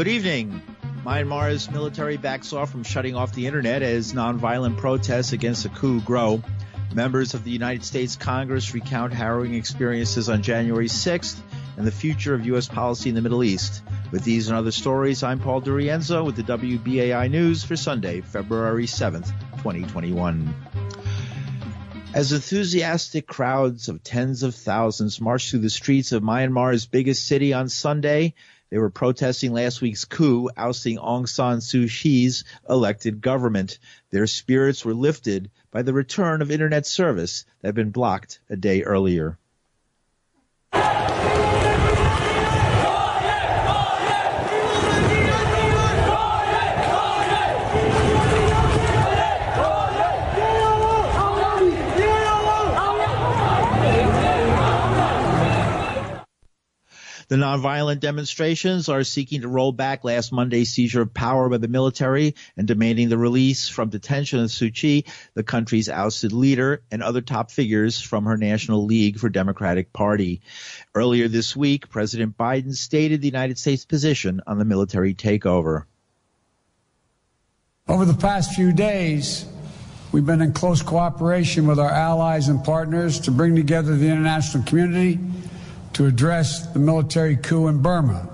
Good evening. Myanmar's military backs off from shutting off the internet as nonviolent protests against the coup grow. Members of the United States Congress recount harrowing experiences on January 6th and the future of U.S. policy in the Middle East. With these and other stories, I'm Paul DiRienzo with the WBAI News for Sunday, February 7th, 2021. As enthusiastic crowds of tens of thousands marched through the streets of Myanmar's biggest city on Sunday, they were protesting last week's coup ousting Aung San Suu Kyi's elected government. Their spirits were lifted by the return of internet service that had been blocked a day earlier. The nonviolent demonstrations are seeking to roll back last Monday's seizure of power by the military and demanding the release from detention of Suu Kyi, the country's ousted leader, and other top figures from her National League for Democratic Party. Earlier this week, President Biden stated the United States position on the military takeover. Over the past few days, we've been in close cooperation with our allies and partners to bring together the international community to address the military coup in Burma.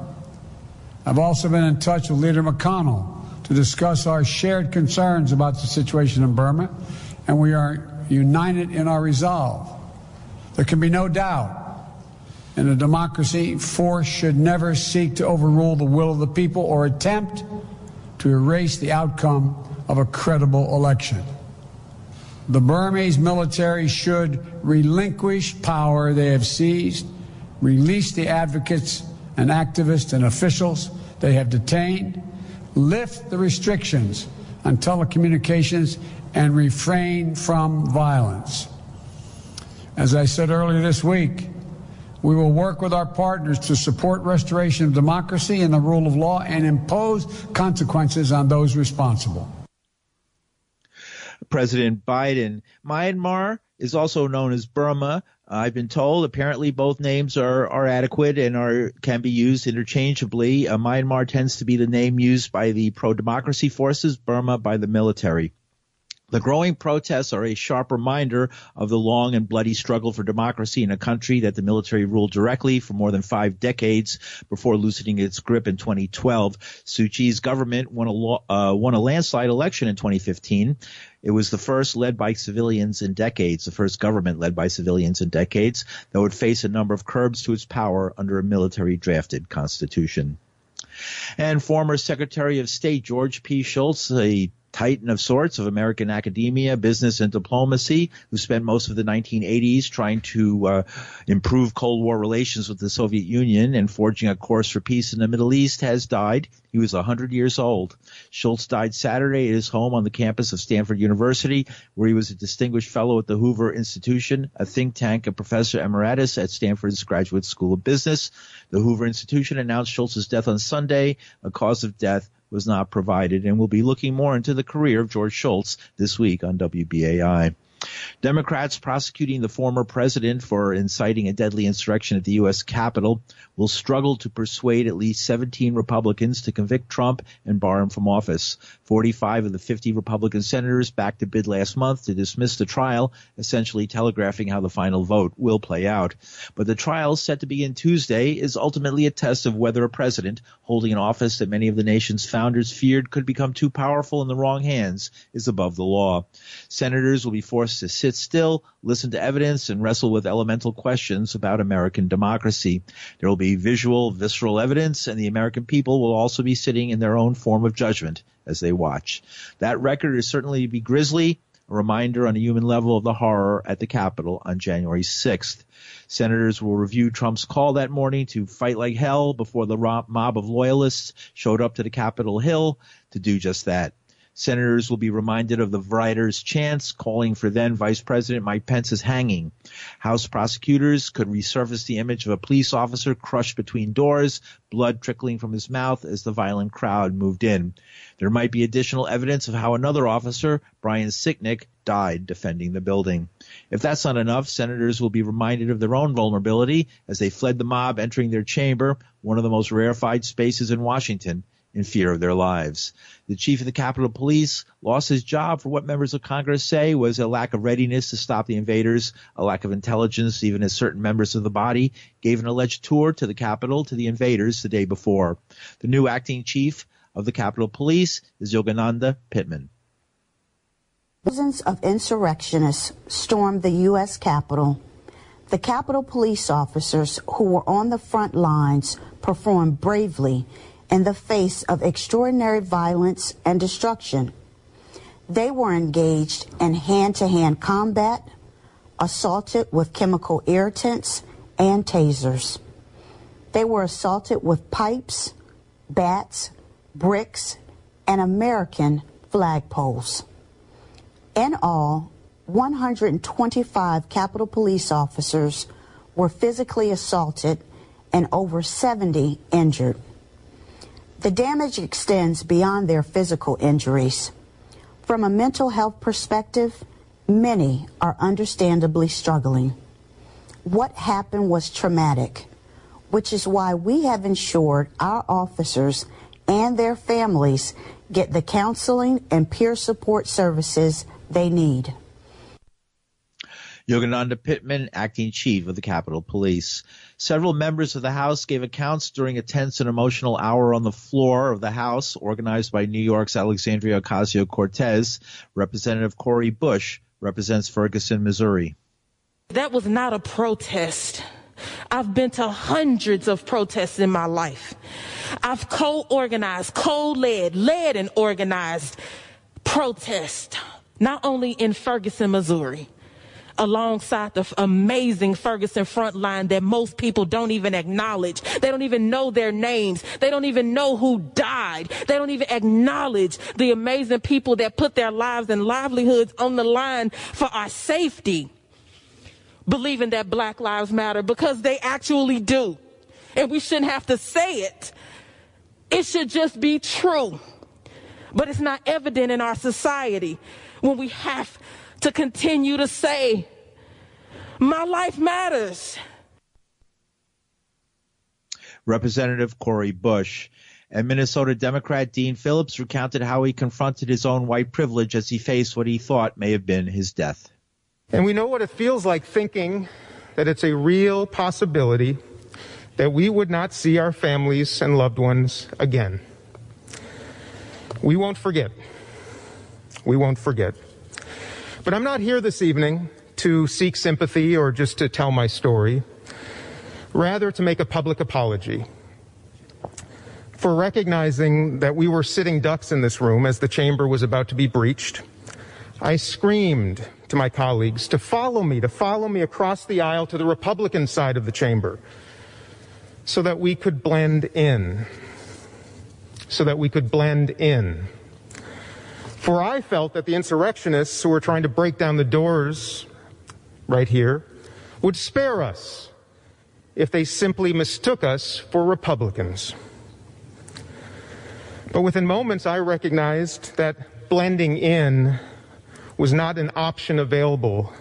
I've also been in touch with Leader McConnell to discuss our shared concerns about the situation in Burma, and we are united in our resolve. There can be no doubt in a democracy, force should never seek to overrule the will of the people or attempt to erase the outcome of a credible election. The Burmese military should relinquish power they have seized release the advocates and activists and officials they have detained, lift the restrictions on telecommunications, and refrain from violence. As I said earlier this week, we will work with our partners to support restoration of democracy and the rule of law and impose consequences on those responsible. President Biden, Myanmar is also known as Burma, I've been told apparently both names are, are adequate and are can be used interchangeably. Uh, Myanmar tends to be the name used by the pro-democracy forces, Burma by the military. The growing protests are a sharp reminder of the long and bloody struggle for democracy in a country that the military ruled directly for more than five decades before loosening its grip in 2012. Suu Kyi's government won a, uh, won a landslide election in 2015. It was the first led by civilians in decades, the first government led by civilians in decades that would face a number of curbs to its power under a military drafted constitution. And former Secretary of State George P. Shultz, a titan of sorts of American academia, business, and diplomacy, who spent most of the 1980s trying to uh, improve Cold War relations with the Soviet Union and forging a course for peace in the Middle East, has died. He was 100 years old. Shultz died Saturday at his home on the campus of Stanford University, where he was a distinguished fellow at the Hoover Institution, a think tank, and professor emeritus at Stanford's Graduate School of Business. The Hoover Institution announced Shultz's death on Sunday. A cause of death was not provided, and we'll be looking more into the career of George Shultz this week on WBAI. Democrats prosecuting the former president for inciting a deadly insurrection at the U.S. Capitol will struggle to persuade at least 17 Republicans to convict Trump and bar him from office. 45 of the 50 Republican senators backed a bid last month to dismiss the trial, essentially telegraphing how the final vote will play out. But the trial, set to begin Tuesday, is ultimately a test of whether a president holding an office that many of the nation's founders feared could become too powerful in the wrong hands is above the law. Senators will be forced to sit still, listen to evidence, and wrestle with elemental questions about American democracy. There will be visual, visceral evidence, and the American people will also be sitting in their own form of judgment as they watch. That record is certainly to be grisly, a reminder on a human level of the horror at the Capitol on January 6th. Senators will review Trump's call that morning to fight like hell before the mob of loyalists showed up to the Capitol Hill to do just that. Senators will be reminded of the writer's chants calling for then Vice President Mike Pence's hanging. House prosecutors could resurface the image of a police officer crushed between doors, blood trickling from his mouth as the violent crowd moved in. There might be additional evidence of how another officer, Brian Sicknick, died defending the building. If that's not enough, senators will be reminded of their own vulnerability as they fled the mob entering their chamber, one of the most rarefied spaces in Washington in fear of their lives. The chief of the Capitol Police lost his job for what members of Congress say was a lack of readiness to stop the invaders, a lack of intelligence, even as certain members of the body gave an alleged tour to the Capitol to the invaders the day before. The new acting chief of the Capitol Police is Yogananda Pittman. Dozens of insurrectionists stormed the U.S. Capitol. The Capitol police officers who were on the front lines performed bravely in the face of extraordinary violence and destruction. They were engaged in hand to hand combat, assaulted with chemical irritants and tasers. They were assaulted with pipes, bats, bricks, and American flagpoles. In all, 125 Capitol Police officers were physically assaulted and over 70 injured. The damage extends beyond their physical injuries. From a mental health perspective, many are understandably struggling. What happened was traumatic, which is why we have ensured our officers and their families get the counseling and peer support services they need. Yogananda Pittman, acting chief of the Capitol Police. Several members of the House gave accounts during a tense and emotional hour on the floor of the House, organized by New York's Alexandria Ocasio Cortez. Representative Cori Bush represents Ferguson, Missouri. That was not a protest. I've been to hundreds of protests in my life. I've co-organized, co-led, led and organized protests, not only in Ferguson, Missouri, alongside the amazing Ferguson front line that most people don't even acknowledge. They don't even know their names. They don't even know who died. They don't even acknowledge the amazing people that put their lives and livelihoods on the line for our safety. Believing that Black Lives Matter because they actually do. And we shouldn't have to say it. It should just be true. But it's not evident in our society when we have to continue to say, My life matters. Representative Cori Bush. And Minnesota Democrat Dean Phillips recounted how he confronted his own white privilege as he faced what he thought may have been his death. And we know what it feels like thinking that it's a real possibility that we would not see our families and loved ones again. We won't forget. We won't forget. But I'm not here this evening to seek sympathy or just to tell my story, rather, to make a public apology for recognizing that we were sitting ducks in this room as the chamber was about to be breached. I screamed to my colleagues to follow me, to follow me across the aisle to the Republican side of the chamber so that we could blend in. So that we could blend in. For I felt that the insurrectionists who were trying to break down the doors right here would spare us if they simply mistook us for Republicans. But within moments, I recognized that blending in was not an option available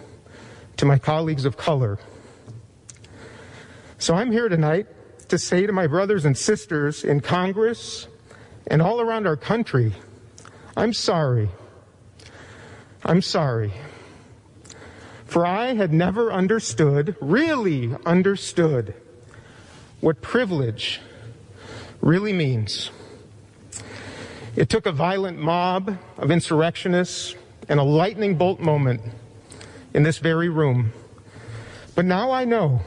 to my colleagues of color. So I'm here tonight to say to my brothers and sisters in Congress and all around our country I'm sorry. I'm sorry. For I had never understood, really understood, what privilege really means. It took a violent mob of insurrectionists and a lightning bolt moment in this very room. But now I know.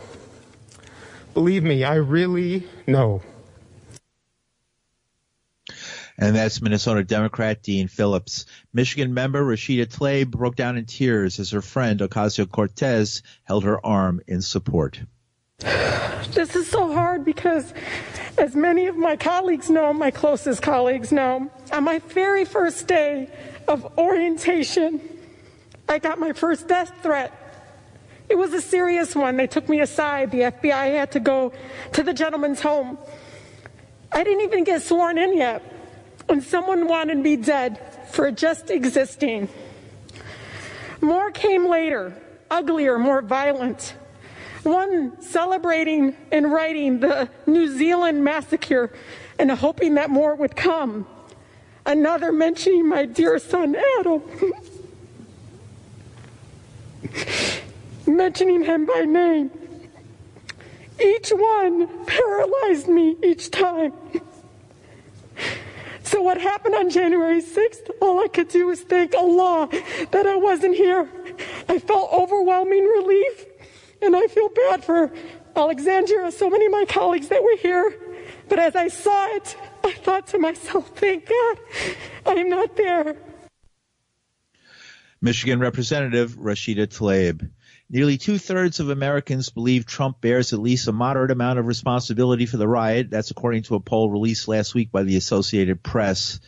Believe me, I really know. And that's Minnesota Democrat Dean Phillips. Michigan member Rashida Tlaib broke down in tears as her friend Ocasio Cortez held her arm in support. This is so hard because, as many of my colleagues know, my closest colleagues know, on my very first day of orientation, I got my first death threat. It was a serious one. They took me aside. The FBI had to go to the gentleman's home. I didn't even get sworn in yet when someone wanted me dead for just existing. More came later, uglier, more violent. One celebrating and writing the New Zealand massacre and hoping that more would come. Another mentioning my dear son Adam. mentioning him by name. Each one paralyzed me each time. So what happened on January 6th, all I could do was thank Allah that I wasn't here. I felt overwhelming relief, and I feel bad for Alexandria, so many of my colleagues that were here. But as I saw it, I thought to myself, thank God I am not there. Michigan Representative Rashida Tlaib. Nearly two thirds of Americans believe Trump bears at least a moderate amount of responsibility for the riot. That's according to a poll released last week by the Associated Press.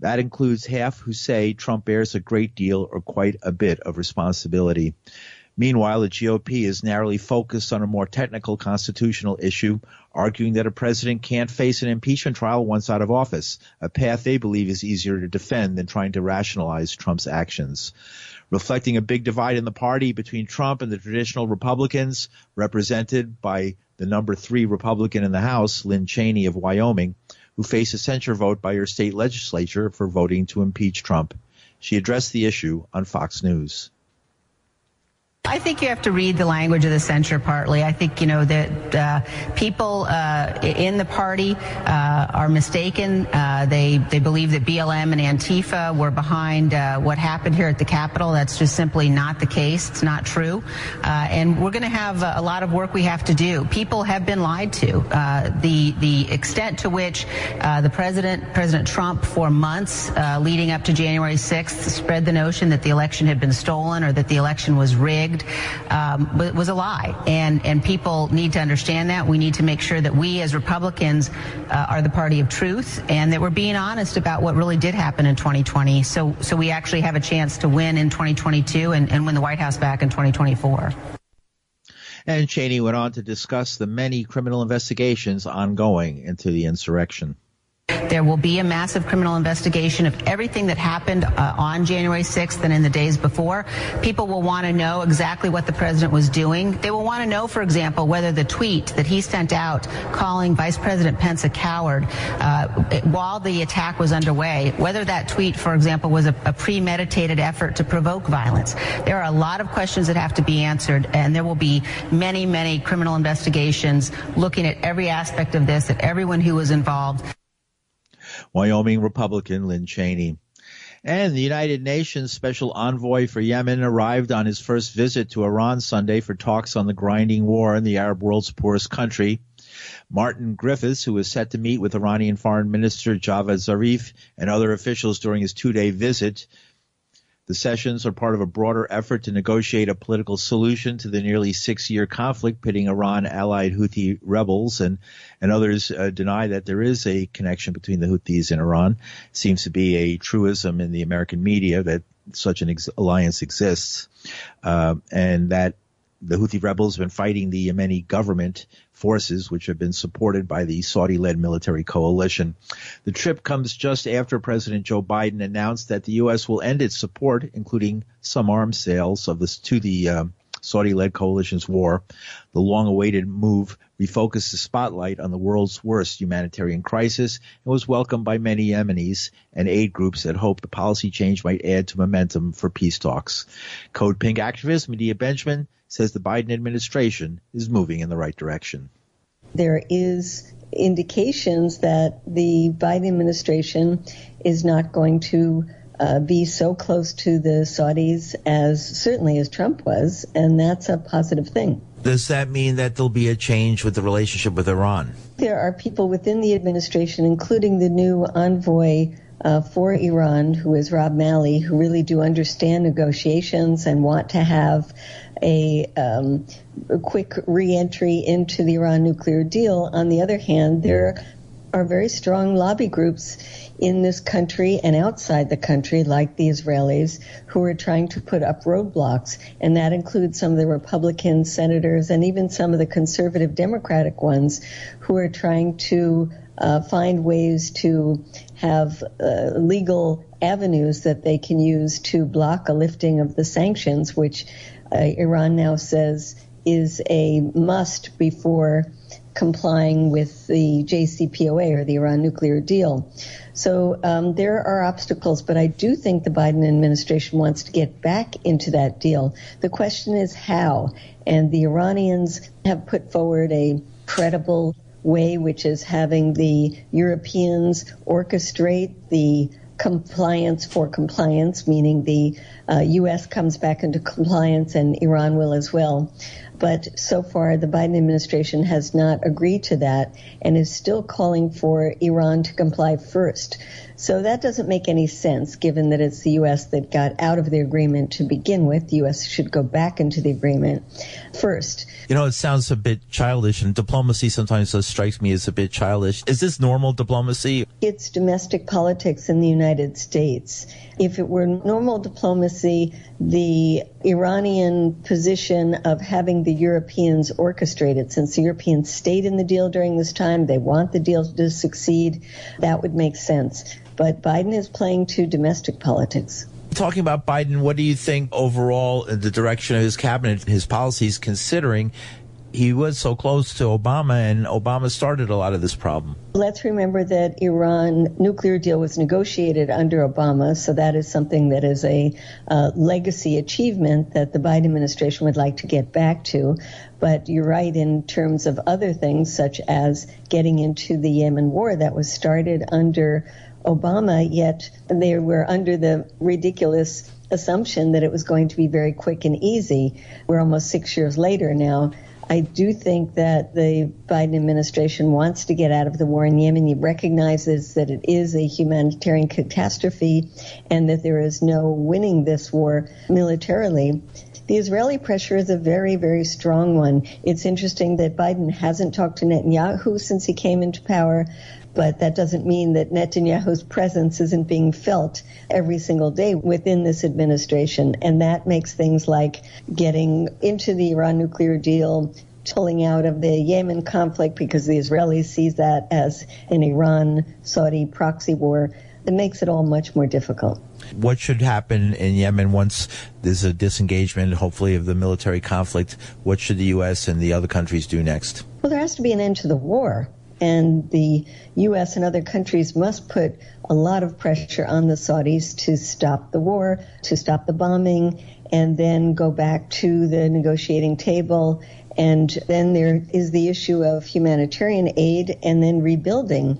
That includes half who say Trump bears a great deal or quite a bit of responsibility. Meanwhile, the GOP is narrowly focused on a more technical constitutional issue, arguing that a president can't face an impeachment trial once out of office, a path they believe is easier to defend than trying to rationalize Trump's actions reflecting a big divide in the party between Trump and the traditional Republicans, represented by the number three Republican in the House, Liz Cheney of Wyoming, who faced a censure vote by her state legislature for voting to impeach Trump. She addressed the issue on Fox News. I think you have to read the language of the censure partly. I think, you know, that uh, people uh, in the party uh, are mistaken. Uh, they, they believe that BLM and Antifa were behind uh, what happened here at the Capitol. That's just simply not the case. It's not true. Uh, and we're going to have a lot of work we have to do. People have been lied to. the, the extent to which the president, President Trump, for months leading up to January 6th, spread the notion that the election had been stolen or that the election was rigged um, was a lie. And, and people need to understand that. We need to make sure that we as Republicans uh, are the party of truth and that we're being honest about what really did happen in 2020. So, so we actually have a chance to win in 2022 and, and win the White House back in 2024. And Cheney went on to discuss the many criminal investigations ongoing into the insurrection. There will be a massive criminal investigation of everything that happened uh, on January 6th and in the days before. People will want to know exactly what the president was doing. They will want to know, for example, whether the tweet that he sent out calling Vice President Pence a coward uh, while the attack was underway, whether that tweet, for example, was a, a premeditated effort to provoke violence. There are a lot of questions that have to be answered, and there will be many, many criminal investigations looking at every aspect of this, at everyone who was involved. Wyoming Republican Liz Cheney. And the United Nations Special Envoy for Yemen arrived on his first visit to Iran Sunday for talks on the grinding war in the Arab world's poorest country. Martin Griffiths, who was set to meet with Iranian Foreign Minister Javad Zarif and other officials during his two-day visit, the sessions are part of a broader effort to negotiate a political solution to the nearly six-year conflict pitting Iran allied Houthi rebels, and and others uh, deny that there is a connection between the Houthis and Iran. Seems to be a truism in the American media that such an ex- alliance exists, uh, and that the Houthi rebels have been fighting the Yemeni government forces, which have been supported by the Saudi-led military coalition. The trip comes just after President Joe Biden announced that the U.S. will end its support, including some arms sales of this to the uh, Saudi-led coalition's war. The long-awaited move refocused the spotlight on the world's worst humanitarian crisis and was welcomed by many Yemenis and aid groups that hope the policy change might add to momentum for peace talks. Code Pink activist Medea Benjamin says the Biden administration is moving in the right direction. There is indications that the Biden administration is not going to uh, be so close to the Saudis as certainly as Trump was, and that's a positive thing. Does that mean that there'll be a change with the relationship with Iran? There are people within the administration, including the new envoy uh, for Iran, who is Rob Malley, who really do understand negotiations and want to have a, um, quick reentry into the Iran nuclear deal. On the other hand, there are very strong lobby groups in this country and outside the country, like the Israelis, who are trying to put up roadblocks. And that includes some of the Republican senators and even some of the conservative Democratic ones who are trying to uh, find ways to have uh, legal avenues that they can use to block a lifting of the sanctions, which Iran now says is a must before complying with the JCPOA or the Iran nuclear deal. So um, there are obstacles, but I do think the Biden administration wants to get back into that deal. The question is how. And the Iranians have put forward a credible way, which is having the Europeans orchestrate the compliance for compliance, meaning the uh, U.S. comes back into compliance and Iran will as well. But so far, the Biden administration has not agreed to that and is still calling for Iran to comply first. So that doesn't make any sense given that it's the U.S. that got out of the agreement to begin with. The U.S. should go back into the agreement first. You know, it sounds a bit childish, and diplomacy sometimes strikes me as a bit childish. Is this normal diplomacy? It's domestic politics in the United States. If it were normal diplomacy, the Iranian position of having the Europeans orchestrated, since the Europeans stayed in the deal during this time, they want the deal to succeed, that would make sense. But Biden is playing to domestic politics. Talking about Biden, what do you think overall the direction of his cabinet, and his policies, considering he was so close to Obama and Obama started a lot of this problem? Let's remember that Iran nuclear deal was negotiated under Obama, so that is something that is a uh, legacy achievement that the Biden administration would like to get back to. But you're right in terms of other things, such as getting into the Yemen war that was started under Obama, yet they were under the ridiculous assumption that it was going to be very quick and easy. We're almost six years later now. I do think that the Biden administration wants to get out of the war in Yemen. He recognizes that it is a humanitarian catastrophe and that there is no winning this war militarily. The Israeli pressure is a very, very strong one. It's interesting that Biden hasn't talked to Netanyahu since he came into power, but that doesn't mean that Netanyahu's presence isn't being felt every single day within this administration. And that makes things like getting into the Iran nuclear deal, pulling out of the Yemen conflict because the Israelis sees that as an Iran Saudi proxy war. It makes it all much more difficult. What should happen in Yemen once there's a disengagement, hopefully, of the military conflict? What should the U.S. and the other countries do next? Well, there has to be an end to the war and the U.S. and other countries must put a lot of pressure on the Saudis to stop the war, to stop the bombing, and then go back to the negotiating table. And then there is the issue of humanitarian aid and then rebuilding.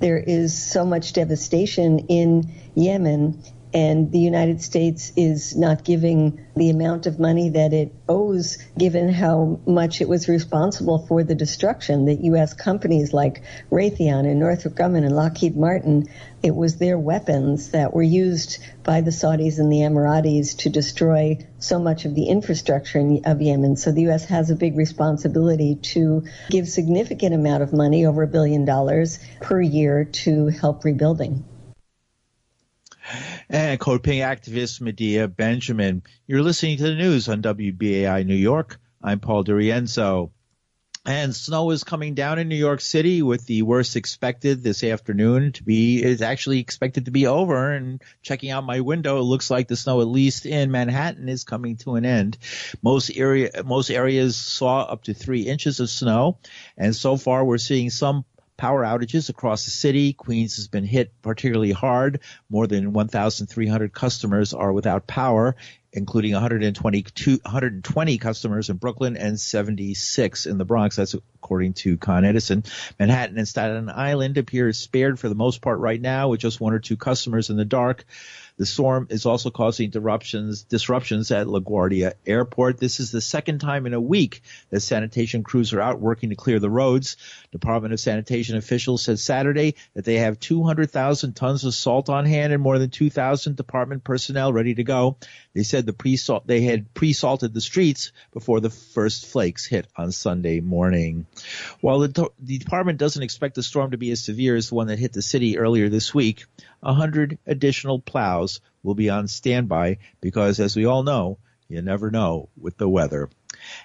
There is so much devastation in Yemen and the United States is not giving the amount of money that it owes given how much it was responsible for the destruction that U.S. companies like Raytheon and Northrop Grumman and Lockheed Martin, it was their weapons that were used by the Saudis and the Emiratis to destroy so much of the infrastructure of Yemen. So the U.S. has a big responsibility to give significant amount of money, over a billion dollars per year to help rebuilding. And Code Pink activist Medea Benjamin. You're listening to the news on WBAI New York. I'm Paul DiRienzo. And snow is coming down in New York City with the worst expected this afternoon to be, is actually expected to be over. And checking out my window, it looks like the snow, at least in Manhattan, is coming to an end. Most area, most areas saw up to three inches of snow. And so far we're seeing some power outages across the city. Queens has been hit particularly hard. More than 1,300 customers are without power, including 120 customers in Brooklyn and 76 in the Bronx. That's according to Con Edison. Manhattan and Staten Island appear spared for the most part right now with just one or two customers in the dark. The storm is also causing disruptions, disruptions at LaGuardia Airport. This is the second time in a week that sanitation crews are out working to clear the roads. Department of Sanitation officials said Saturday that they have 200,000 tons of salt on hand and more than 2,000 department personnel ready to go. They said the pre-salt, they had pre-salted the streets before the first flakes hit on Sunday morning. While the, the department doesn't expect the storm to be as severe as the one that hit the city earlier this week, 100 additional plows will be on standby because, as we all know, you never know with the weather.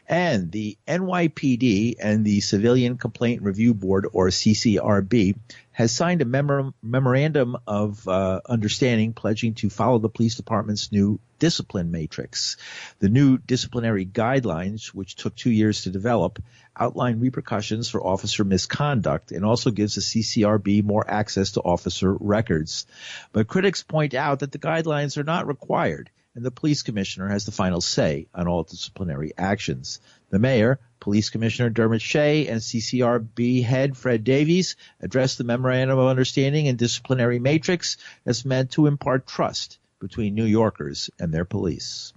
And the NYPD and the Civilian Complaint Review Board, or CCRB, has signed a memor- memorandum of uh, understanding pledging to follow the police department's new discipline matrix. The new disciplinary guidelines, which took two years to develop, outline repercussions for officer misconduct and also gives the CCRB more access to officer records. But critics point out that the guidelines are not required and the police commissioner has the final say on all disciplinary actions. The mayor, police commissioner Dermot Shea, and CCRB head Fred Davies addressed the memorandum of understanding and disciplinary matrix that's meant to impart trust between New Yorkers and their police.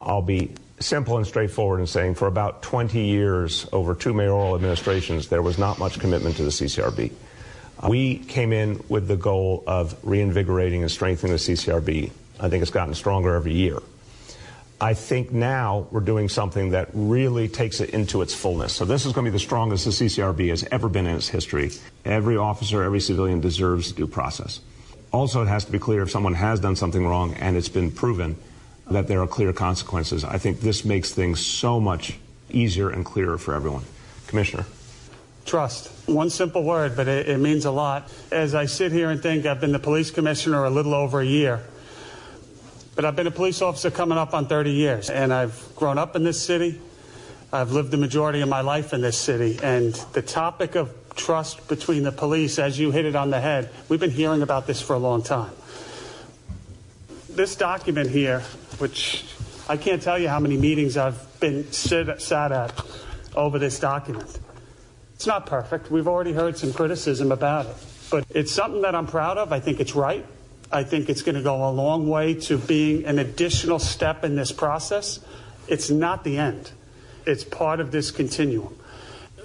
I'll be simple and straightforward in saying for about 20 years, over two mayoral administrations, there was not much commitment to the CCRB. Uh, we came in with the goal of reinvigorating and strengthening the CCRB. I think it's gotten stronger every year. I think now we're doing something that really takes it into its fullness. So this is going to be the strongest the CCRB has ever been in its history. Every officer, every civilian deserves due process. Also, it has to be clear if someone has done something wrong and it's been proven that there are clear consequences. I think this makes things so much easier and clearer for everyone. Commissioner. Trust. One simple word, but it, it, means a lot. As I sit here and think, I've been the police commissioner a little over a year. But I've been a police officer coming up on 30 years, and I've grown up in this city. I've lived the majority of my life in this city, and the topic of trust between the police, as you hit it on the head, we've been hearing about this for a long time. This document here, which I can't tell you how many meetings I've been sit, sat at over this document. It's not perfect. We've already heard some criticism about it. But it's something that I'm proud of. I think it's right. I think it's going to go a long way to being an additional step in this process. It's not the end, it's part of this continuum.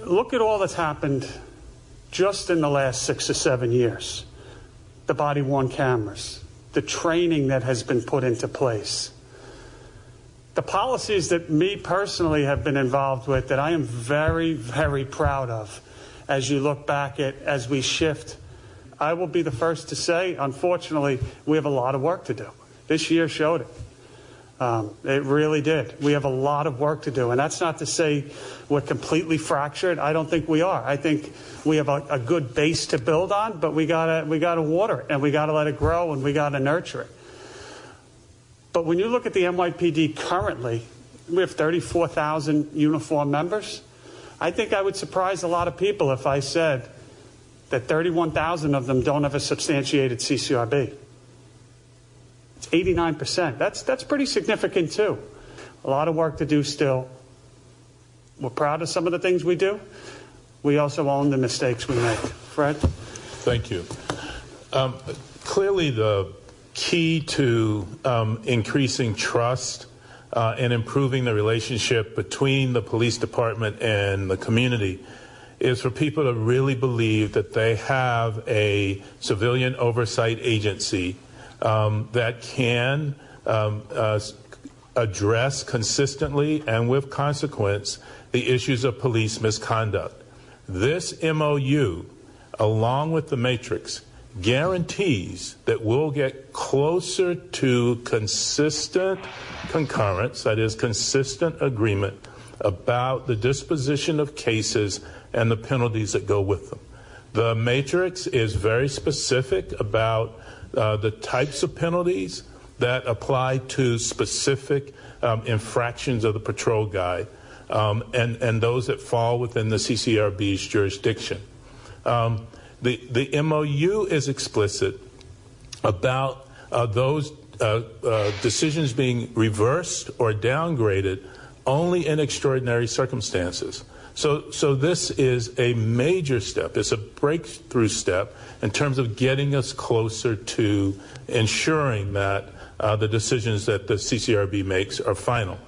Look at all that's happened just in the last six or seven years the body worn cameras, the training that has been put into place, the policies that me personally have been involved with that I am very, very proud of as you look back at as we shift. I will be the first to say, unfortunately, we have a lot of work to do. This year showed it. Um, it really did. We have a lot of work to do. And that's not to say we're completely fractured. I don't think we are. I think we have a, a good base to build on, but we gotta, we gotta water it and we gotta let it grow and we gotta nurture it. But when you look at the NYPD currently, we have 34,000 uniform members. I think I would surprise a lot of people if I said that 31,000 of them don't have a substantiated CCRB. It's 89%. That's, that's pretty significant, too. A lot of work to do still. We're proud of some of the things we do. We also own the mistakes we make. Fred? Thank you. Um, clearly, the key to um, increasing trust uh, and improving the relationship between the police department and the community is for people to really believe that they have a civilian oversight agency um, that can um, uh, address consistently and with consequence the issues of police misconduct. This MOU, along with the matrix, guarantees that we'll get closer to consistent concurrence, that is, consistent agreement about the disposition of cases and the penalties that go with them. The matrix is very specific about uh, the types of penalties that apply to specific um, infractions of the patrol guide um, and, and those that fall within the CCRB's jurisdiction. Um, the, the MOU is explicit about uh, those uh, uh, decisions being reversed or downgraded only in extraordinary circumstances. So, so this is a major step. It's a breakthrough step in terms of getting us closer to ensuring that uh, the decisions that the CCRB makes are final.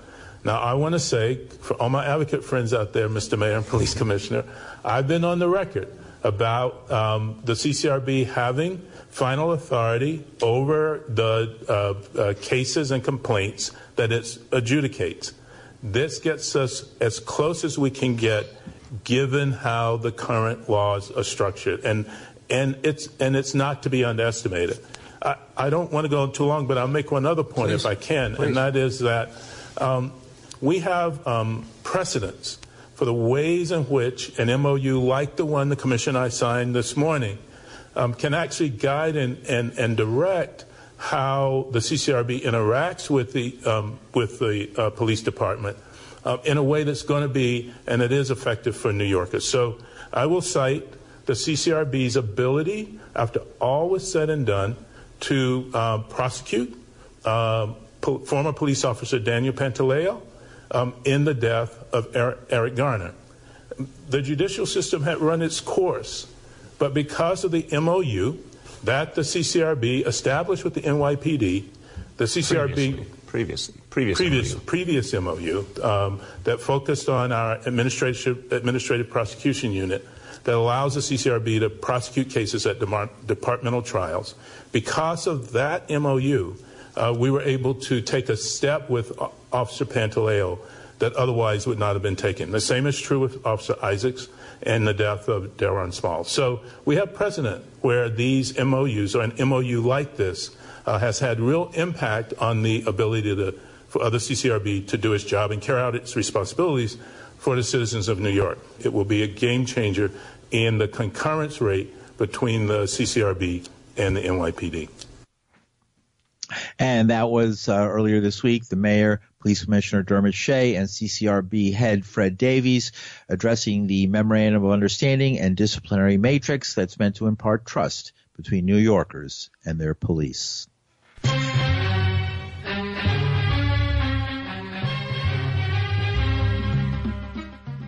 Now, I want to say, for all my advocate friends out there, Mr. Mayor and Police Commissioner, I've been on the record about um, the CCRB having final authority over the uh, uh, cases and complaints that it adjudicates. This gets us as close as we can get, given how the current laws are structured, and and it's and it's not to be underestimated. I, I don't want to go too long, but I'll make one other point Please. if I can, Please. and that is that um, we have um, precedents for the ways in which an MOU like the one the commission I signed this morning um, can actually guide and, and, and direct how the CCRB interacts with the, um, with the uh, police department uh, in a way that's going to be, and it is effective for New Yorkers. So I will cite the CCRB's ability, after all was said and done, to uh, prosecute uh, po- former police officer Daniel Pantaleo um, in the death of Eric, Eric Garner. The judicial system had run its course, but because of the MOU that the CCRB established with the NYPD, the CCRB previously previous previous MOU. previous MOU um, that focused on our administrative administrative prosecution unit that allows the CCRB to prosecute cases at demar- departmental trials. Because of that MOU, uh, we were able to take a step with Officer Pantaleo that otherwise would not have been taken. The same is true with Officer Isaacs and the death of Delrawn Small. So we have precedent where these MOUs or an MOU like this uh, has had real impact on the ability to, for other CCRB to do its job and carry out its responsibilities for the citizens of New York. It will be a game changer in the concurrence rate between the CCRB and the NYPD. And that was uh, earlier this week, the mayor, police commissioner Dermot Shea, and CCRB head Fred Davies addressing the memorandum of understanding and disciplinary matrix that's meant to impart trust between New Yorkers and their police.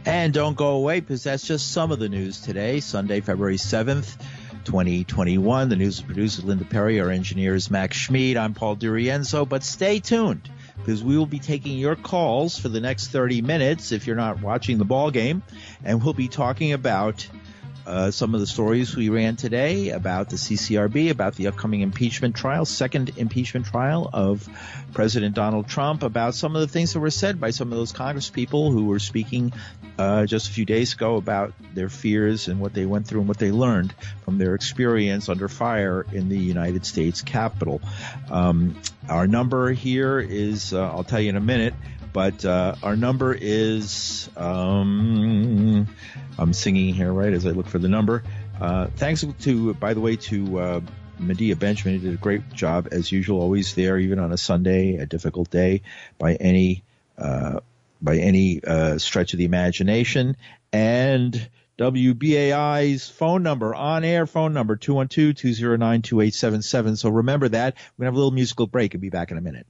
And don't go away because that's just some of the news today, Sunday, February 7th, 2021. The news is produced Linda Perry. Our engineer is Max Schmid. I'm Paul DiRienzo, but stay tuned because we will be taking your calls for the next 30 minutes if you're not watching the ball game. And we'll be talking about uh, some of the stories we ran today about the CCRB, about the upcoming impeachment trial, second impeachment trial of President Donald Trump, about some of the things that were said by some of those congresspeople who were speaking uh, just a few days ago about their fears and what they went through and what they learned from their experience under fire in the United States Capitol. Um, our number here is, uh, I'll tell you in a minute, but uh, our number is um, I'm singing here right as I look for the number. Uh, thanks to, by the way, to uh, Medea Benjamin, who did a great job as usual, always there, even on a Sunday, a difficult day, by any uh, by any uh, stretch of the imagination, and. WBAI's phone number, on air phone number, 212-209-2877. So remember that. We're going to have a little musical break and be back in a minute.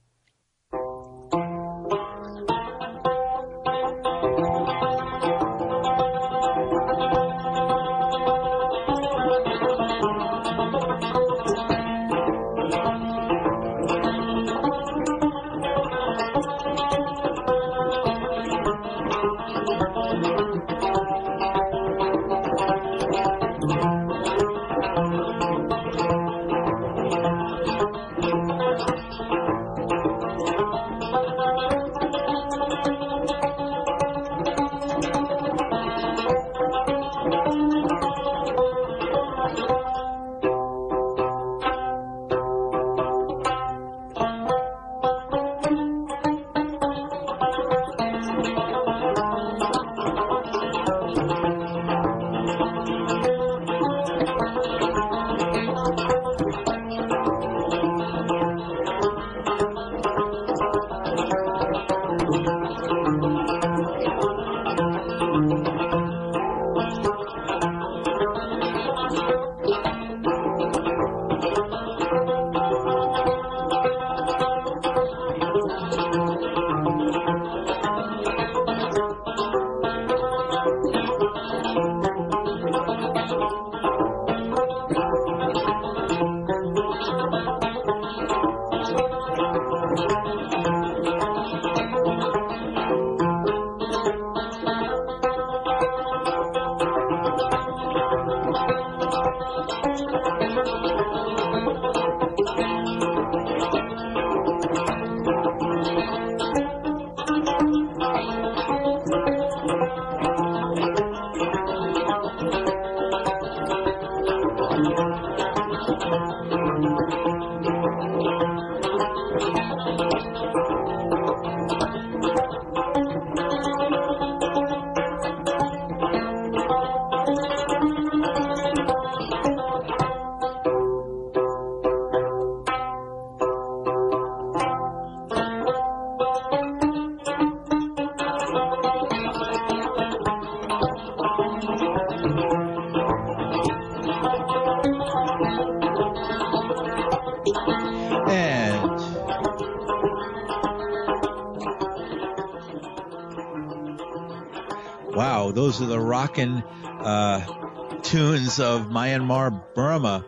Those are the rockin' uh, tunes of Myanmar Burma.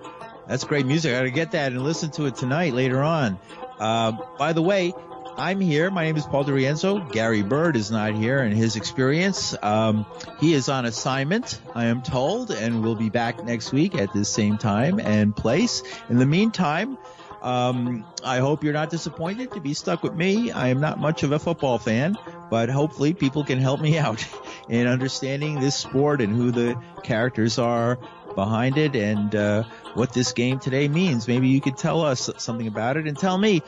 That's great music. I gotta get that and listen to it tonight later on. Uh, by the way, I'm here. My name is Paul DeRienzo. Gary Byrd is not here in his experience. Um, he is on assignment, I am told, and will be back next week at the same time and place. In the meantime, um, I hope you're not disappointed to be stuck with me. I am not much of a football fan, but hopefully people can help me out in understanding this sport and who the characters are behind it and uh, what this game today means. Maybe you could tell us something about it and tell me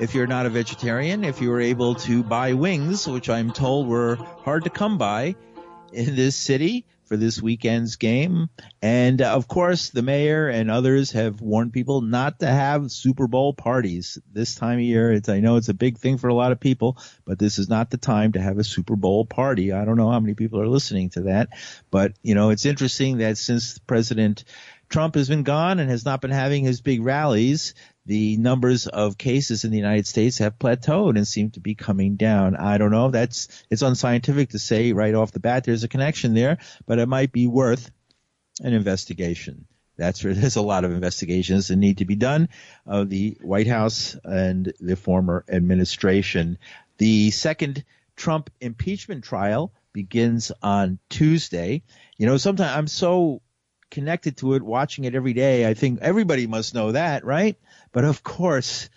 if you're not a vegetarian, if you were able to buy wings, which I'm told were hard to come by in this city for this weekend's game. And uh, of course, the mayor and others have warned people not to have Super Bowl parties this time of year. It's, I know it's a big thing for a lot of people, but this is not the time to have a Super Bowl party. I don't know how many people are listening to that, but you know, it's interesting that since President Trump has been gone and has not been having his big rallies, the numbers of cases in the United States have plateaued and seem to be coming down. I don't know. That's it's unscientific to say right off the bat there's a connection there, but it might be worth an investigation. That's where there's a lot of investigations that need to be done of the White House and the former administration. The second Trump impeachment trial begins on Tuesday. You know, sometimes I'm so connected to it, watching it every day. I think everybody must know that, right? But of course,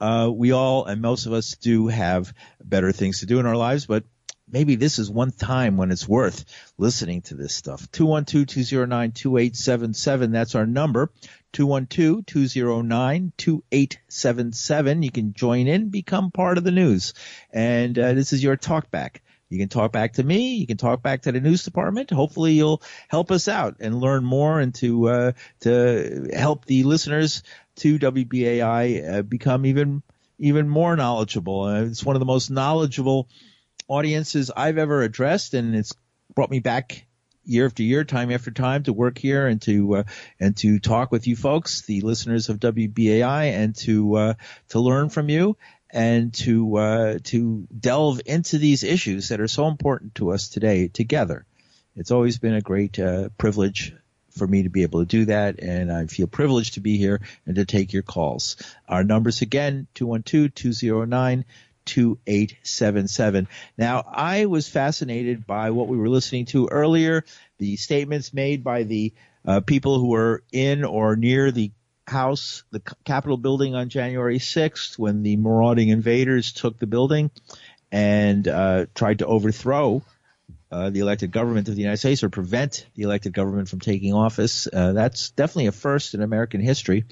uh, we all and most of us do have better things to do in our lives, but maybe this is one time when it's worth listening to this stuff. 212-209-2877. That's our number. 212-209-2877. You can join in, become part of the news. And uh, this is your talk back. You can talk back to me. You can talk back to the news department. Hopefully, you'll help us out and learn more and to uh, to help the listeners to WBAI uh, become even even more knowledgeable. Uh, it's one of the most knowledgeable audiences I've ever addressed, and it's brought me back year after year, time after time, to work here and to uh, and to talk with you folks, the listeners of WBAI, and to uh, to learn from you and to uh, to delve into these issues that are so important to us today together. It's always been a great uh, privilege for me to be able to do that, and I feel privileged to be here and to take your calls. Our numbers again, 212-209 2877. Now, I was fascinated by what we were listening to earlier, the statements made by the uh, people who were in or near the house, the Capitol building on January 6th when the marauding invaders took the building and uh, tried to overthrow uh, the elected government of the United States or prevent the elected government from taking office. Uh, that's definitely a first in American history.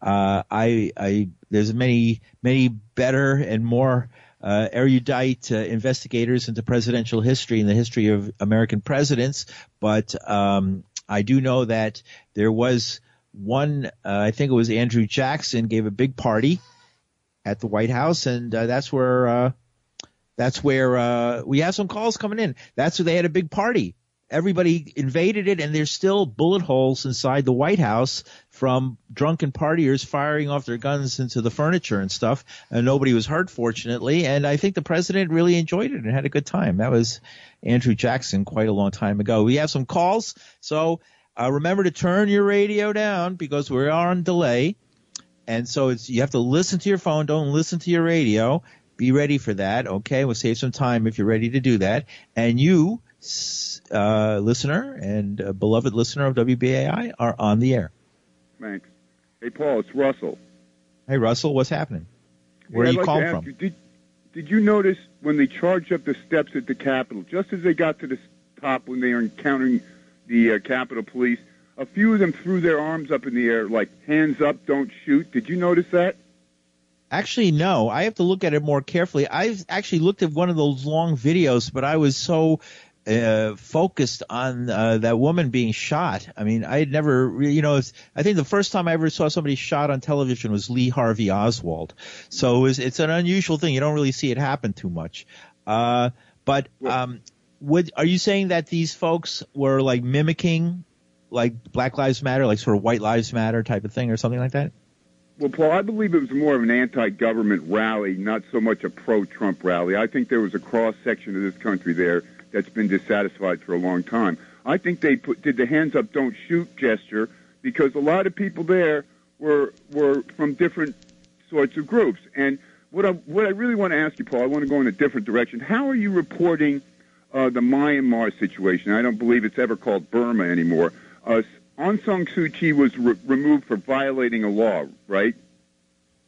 Uh, I, I, there's many, many better and more uh, erudite uh, investigators into presidential history and the history of American presidents, but um, I do know that there was one, uh, I think it was Andrew Jackson gave a big party at the White House, and uh, that's where uh, that's where uh, we have some calls coming in. That's where they had a big party. Everybody invaded it, and there's still bullet holes inside the White House from drunken partiers firing off their guns into the furniture and stuff. And nobody was hurt, fortunately. And I think the president really enjoyed it and had a good time. That was Andrew Jackson quite a long time ago. We have some calls, so uh, remember to turn your radio down because we are on delay. And so it's, you have to listen to your phone. Don't listen to your radio. Be ready for that. Okay. We'll save some time if you're ready to do that. And you, uh, listener and uh, beloved listener of WBAI are on the air. Thanks. Hey, Paul, it's Russell. Hey, Russell, what's happening? Where hey, are you like calling from? You, did, did you notice when they charged up the steps at the Capitol, just as they got to the top when they were encountering the uh, Capitol Police, a few of them threw their arms up in the air like hands up, don't shoot. Did you notice that? Actually, no. I have to look at it more carefully. I've actually looked at one of those long videos, but I was so uh, focused on uh, that woman being shot. I mean, I had never, you know, I think the first time I ever saw somebody shot on television was Lee Harvey Oswald. So it was, it's an unusual thing. You don't really see it happen too much. Uh, but um, would are you saying that these folks were like mimicking like Black Lives Matter, like sort of White Lives Matter type of thing, or something like that? Well, Paul, I believe it was more of an anti-government rally, not so much a pro-Trump rally. I think there was a cross section of this country there that's been dissatisfied for a long time. I think they put, did the hands up, don't shoot gesture because a lot of people there were were from different sorts of groups. And what I what I really want to ask you, Paul, I want to go in a different direction. How are you reporting uh, the Myanmar situation? I don't believe it's ever called Burma anymore. Uh, Aung San Suu Kyi was re- removed for violating a law, right?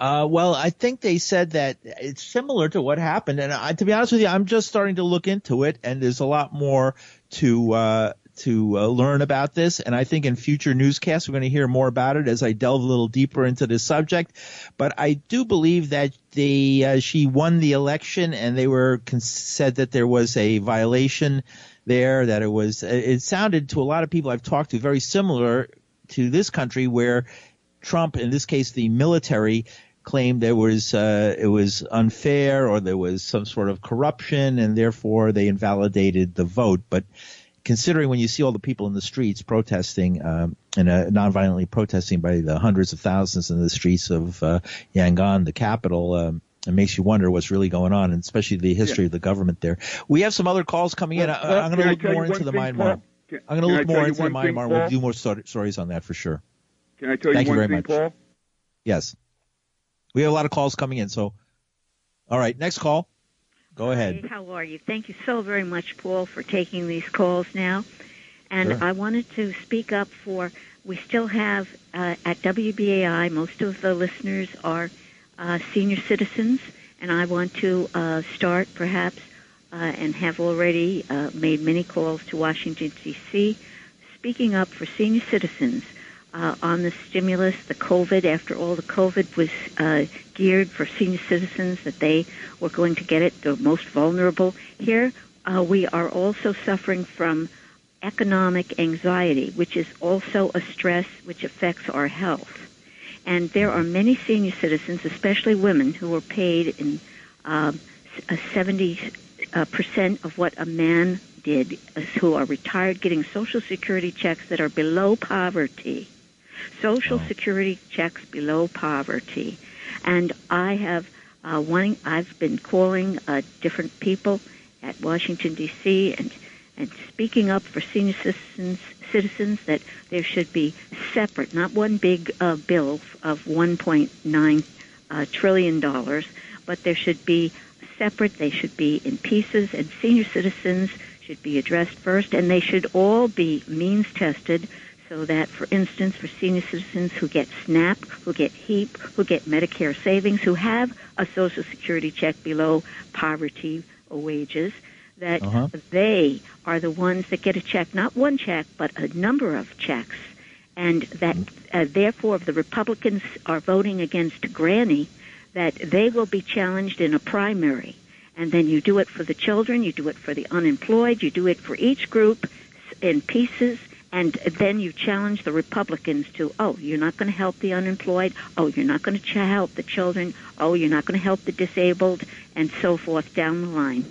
Uh, well, I think they said that it's similar to what happened, and I, to be honest with you, I'm just starting to look into it, and there's a lot more to uh, to uh, learn about this. And I think in future newscasts we're going to hear more about it as I delve a little deeper into this subject. But I do believe that the uh, she won the election, and they were said that there was a violation there, that it was. It sounded to a lot of people I've talked to very similar to this country where Trump, in this case, the military claimed there was uh, it was unfair or there was some sort of corruption, and therefore they invalidated the vote. But considering when you see all the people in the streets protesting um, and uh, nonviolently protesting by the hundreds of thousands in the streets of uh, Yangon, the capital. Um, it makes you wonder what's really going on, and especially the history yeah. of the government there. We have some other calls coming in. I, am going to look more into the Myanmar. I'm going to look more into the Myanmar. We'll do more stories on that for sure. Can I tell Thank you, you one very thing, much. Paul? Yes. We have a lot of calls coming in, so all right, next call. Go ahead. Hey, how are you? Thank you so very much, Paul, for taking these calls now. And Sure. I wanted to speak up for we still have uh, at WBAI, most of the listeners are uh, senior citizens, and I want to uh, start perhaps uh, and have already uh, made many calls to Washington, D.C., speaking up for senior citizens uh, on the stimulus, the COVID. After all, the COVID was uh, geared for senior citizens that they were going to get it, the most vulnerable. Here, uh, we are also suffering from economic anxiety, which is also a stress which affects our health. And there are many senior citizens, especially women, who are paid in um, a 70 uh, percent of what a man did, uh, who are retired, getting Social Security checks that are below poverty. Social Security checks below poverty. And I have uh, one. I've been calling uh, different people at Washington D.C. and and speaking up for senior citizens citizens that there should be separate, not one big uh, bill of 1.9 uh, trillion dollars, but there should be separate. They should be in pieces, and senior citizens should be addressed first, and they should all be means tested. So that, for instance, for senior citizens who get SNAP, who get HEAP, who get Medicare savings, who have a Social Security check below poverty wages, that Uh-huh. they are the ones that get a check, not one check, but a number of checks. And that, uh, therefore, if the Republicans are voting against Granny, that they will be challenged in a primary. And then you do it for the children, you do it for the unemployed, you do it for each group in pieces, and then you challenge the Republicans to, oh, you're not going to help the unemployed, oh, you're not going to ch- help the children, oh, you're not going to help the disabled, and so forth down the line.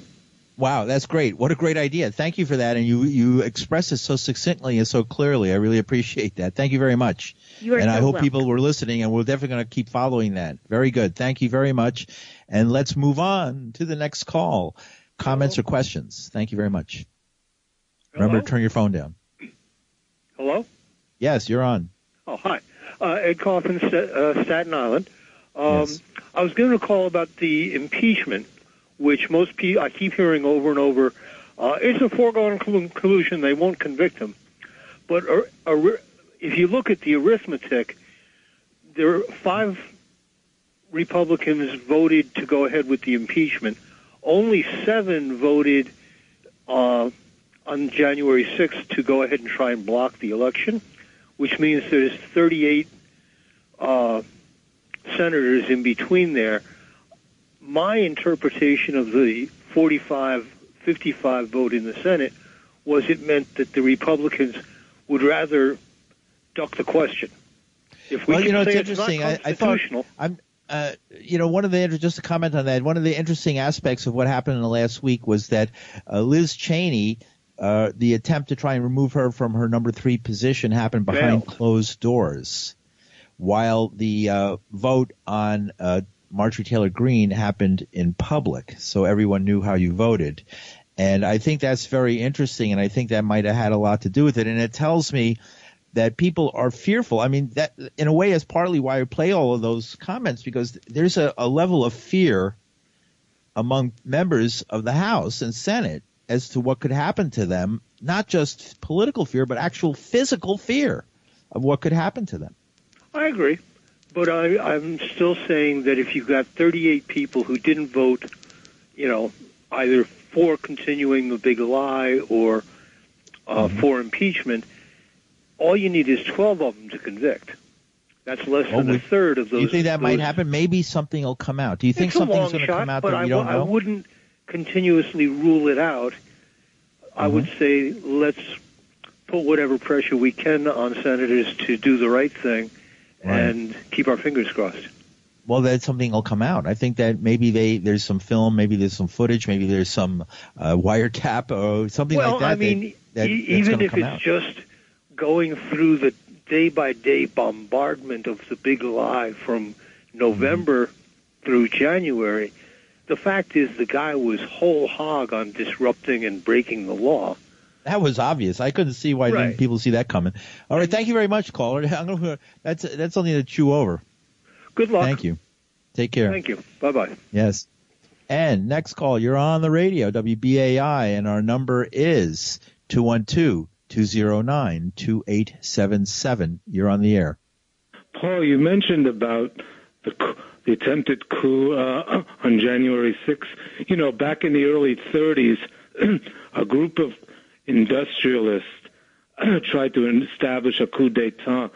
Wow, that's great. What a great idea. Thank you for that. And you, you express it so succinctly and so clearly. I really appreciate that. Thank you very much. You are and I hope welcome. people were listening and we're definitely going to keep following that. Very good. Thank you very much. And let's move on to the next call. Comments or questions? Thank you very much. Remember to turn your phone down. Hello? Yes, you're on. Oh, hi. Uh, Ed Coffin, uh, Staten Island. Um, I was giving a call about the impeachment, which most people, I keep hearing over and over, uh, it's a foregone conclusion. they won't convict him. But uh, ar- if you look at the arithmetic, there are five Republicans voted to go ahead with the impeachment. Only seven voted uh, on January 6th to go ahead and try and block the election, which means there's 38 uh, senators in between there. My interpretation of the 45 55 vote in the Senate was it meant that the Republicans would rather duck the question. If we well, you know, it's interesting. not I, I thought I'm, uh, you know, one of the just to comment on that, one of the interesting aspects of what happened in the last week was that uh, Liz Cheney, uh, the attempt to try and remove her from her number three position happened behind Failed. closed doors. while the uh, vote on uh, Marjorie Taylor Greene happened in public, so everyone knew how you voted. And I think that's very interesting, and I think that might have had a lot to do with it. And it tells me that people are fearful. I mean, that in a way is partly why I play all of those comments because there's a, a level of fear among members of the House and Senate as to what could happen to them, not just political fear, but actual physical fear of what could happen to them. I agree. But I, I'm still saying that if you've got 38 people who didn't vote, you know, either for continuing the big lie or uh, mm-hmm. for impeachment, all you need is 12 of them to convict. That's less than a third of those. Do you think that those, might happen? Maybe something will come out. Do you think something's going to come out but that we I, don't I know? wouldn't continuously rule it out. I would Mm-hmm. say let's put whatever pressure we can on senators to do the right thing Right. and keep our fingers crossed. well, that something will come out. I think that maybe they there's some film, maybe there's some footage, maybe there's some uh, wiretap or something well, like that. I mean, that, that, e- even if it's out. just going through the day by day bombardment of the big lie from November through January, the fact is the guy was whole hog on disrupting and breaking the law. That was obvious. I couldn't see why didn't Right. people see that coming. All right, thank you very much, caller. I'm gonna, that's that's something to chew over. Good luck. Thank you. Take care. Thank you. Bye bye. Yes. And next call, you're on the radio, WBAI, and our number is 212-209-2877. You're on the air. Paul, you mentioned about the, coup- the attempted coup uh, on January 6th. You know, back in the early 30s, a group of industrialists tried to establish a coup d'etat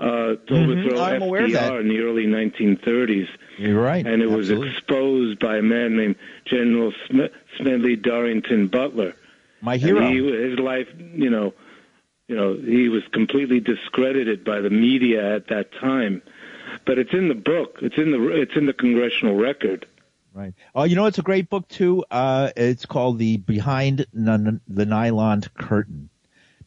uh, to Mhm, overthrow that. FDR in the early 1930s. You're right. And it Absolutely. was exposed by a man named General Sm- Smedley Darlington Butler. My hero. he, his life, you know, you know, he was completely discredited by the media at that time. But it's in the book. It's in the it's in the congressional record. Right. Oh, you know, it's a great book too. Uh, it's called the Behind N- the Nylon Curtain.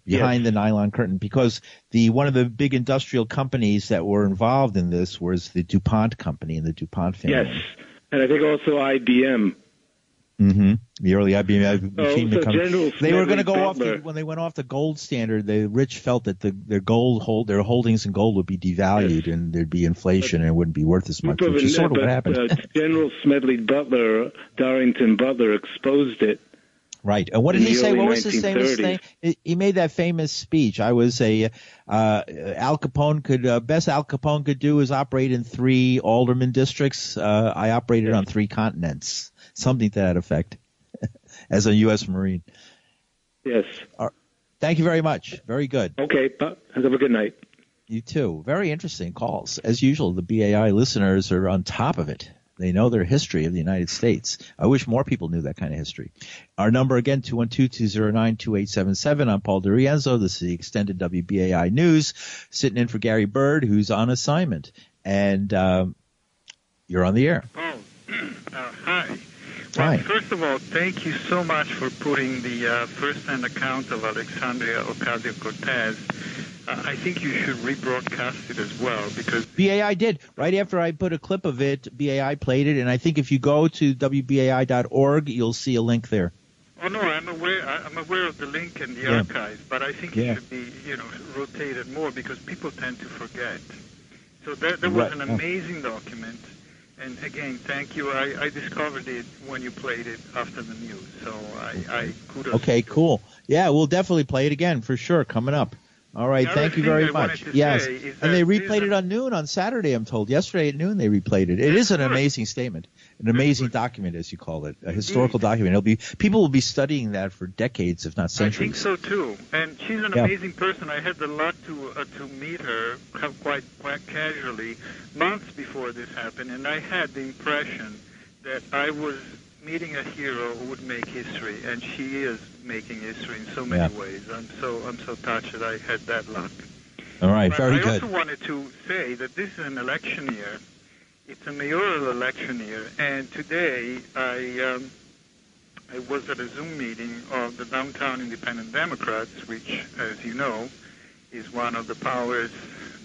Behind the Nylon Curtain, because the one of the big industrial companies that were involved in this was the DuPont company and the DuPont family. Yes, and I think also IBM. Mm-hmm. The early IBM Oh, machine so company. General They were going to go off the, when they went off the gold standard. The rich felt that the their gold hold their holdings in gold would be devalued and there'd be inflation and it wouldn't be worth as much, which is sort of what happened. Uh, General Smedley Butler, Darlington Butler, exposed it. Right. And what did he say? What was his famous thing? He- made that famous speech. I was a uh, Al Capone could uh, best Al Capone could do is operate in three alderman districts. Uh, I operated on three continents. Something to that effect. As a U.S. Marine. Yes. Thank you very much. Very good. Okay. bu- Have a good night. You too. Very interesting calls. As usual, the BAI listeners are on top of it. They know their history of the United States. I wish more people knew that kind of history. Our number again, 212-209-2877. I'm Paul DeRienzo. This is the extended WBAI news. Sitting in for Gary Byrd, who's on assignment. And, um, you're on the air. Uh, hi. Well, first of all, thank you so much for putting the uh, first-hand account of Alexandria Ocasio-Cortez. Uh, I think you should rebroadcast it as well because BAI did. Right after I put a clip of it, BAI played it. And I think if you go to WBAI.org, you'll see a link there. Oh no, I'm aware. I'm aware of the link and the Yeah. archive, but I think Yeah. it should be, you know, rotated more because people tend to forget. So there, there was Right. an Oh. amazing document, and again, thank you. I, I discovered it when you played it after the news, so I, I kudos. Okay, cool. Yeah, we'll definitely play it again for sure coming up. All right, The thank you very much. Yes, and they replayed it on noon on Saturday. I'm told yesterday at noon they replayed it. It is an amazing statement, an amazing document, as you call it, a historical document. It'll be people will be studying that for decades, if not centuries. I think so too, and she's an Yeah. amazing person. I had the luck to uh, to meet her quite quite casually months before this happened, and I had the impression that I was meeting a hero who would make history, and she is making history in so many Yeah. ways. I'm so I'm so touched that I had that luck. All right, But very I good. also wanted to say that this is an election year. It's a mayoral election year, and today I um, I was at a Zoom meeting of the Downtown Independent Democrats, which, as you know, is one of the powers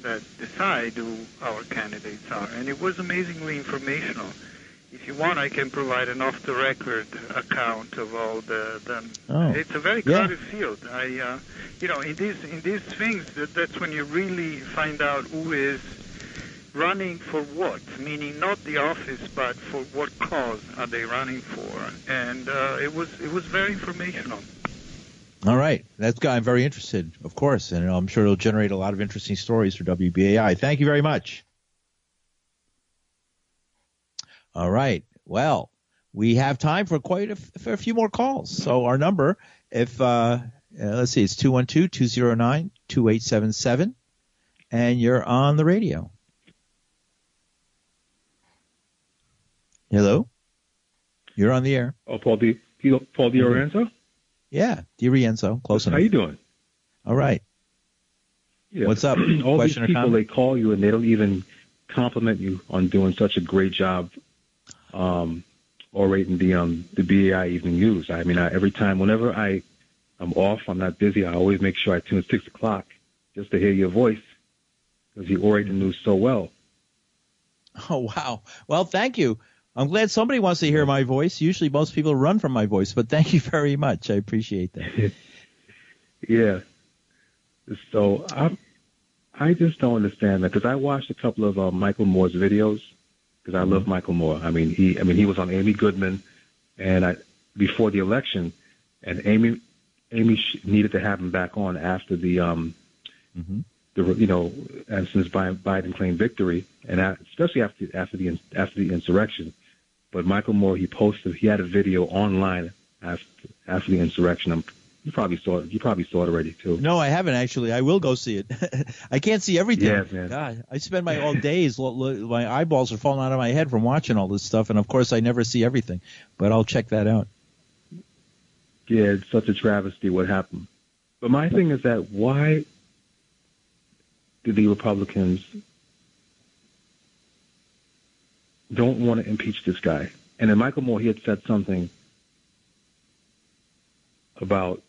that decide who our candidates are. And it was amazingly informational. If you want, I can provide an off-the-record account of all the. the Oh. It's a very Yeah. crowded field. I, uh, you know, in these in these things, that, that's when you really find out who is running for what. Meaning, not the office, but for what cause are they running for? And uh, it was it was very informational. All right. That's I'm very interested, of course, and I'm sure it'll generate a lot of interesting stories for WBAI. Thank you very much. All right. Well, we have time for quite a, for a few more calls. So our number, if uh, uh, let's see, it's 212-209-2877, and you're on the radio. Hello? You're on the air. Oh, Paul Di, Paul DiOrenzo? Yeah, DeRienzo, close How enough. you doing? All right. Yeah. What's up? All Question or these people, comment? they call you and they don't even compliment you on doing such a great job um, orating the um, the BAI Evening News. I mean, I, every time, whenever I I'm off, I'm not busy, I always make sure I tune at 6 o'clock just to hear your voice because you orate the news so well. Oh wow. Well, thank you. I'm glad somebody wants to hear my voice. Usually most people run from my voice, but thank you very much. I appreciate that. Yeah. So I I just don't understand that because I watched a couple of uh, Michael Moore's videos because I love Michael Moore. I mean he I mean he was on Amy Goodman, and I before the election, and Amy Amy sh- needed to have him back on after the um the you know and since Biden claimed victory and especially after after the after the insurrection. But Michael Moore he posted he had a video online after after the insurrection. I'm, you probably saw it. You probably saw it already too. No, I haven't actually. I will go see it. I can't see everything. Yeah, man. God, I spend my all days. My eyeballs are falling out of my head from watching all this stuff, and of course, I never see everything. But I'll check that out. Yeah, it's such a travesty what happened. But my thing is that why do the Republicans don't want to impeach this guy? And then Michael Moore, he had said something about,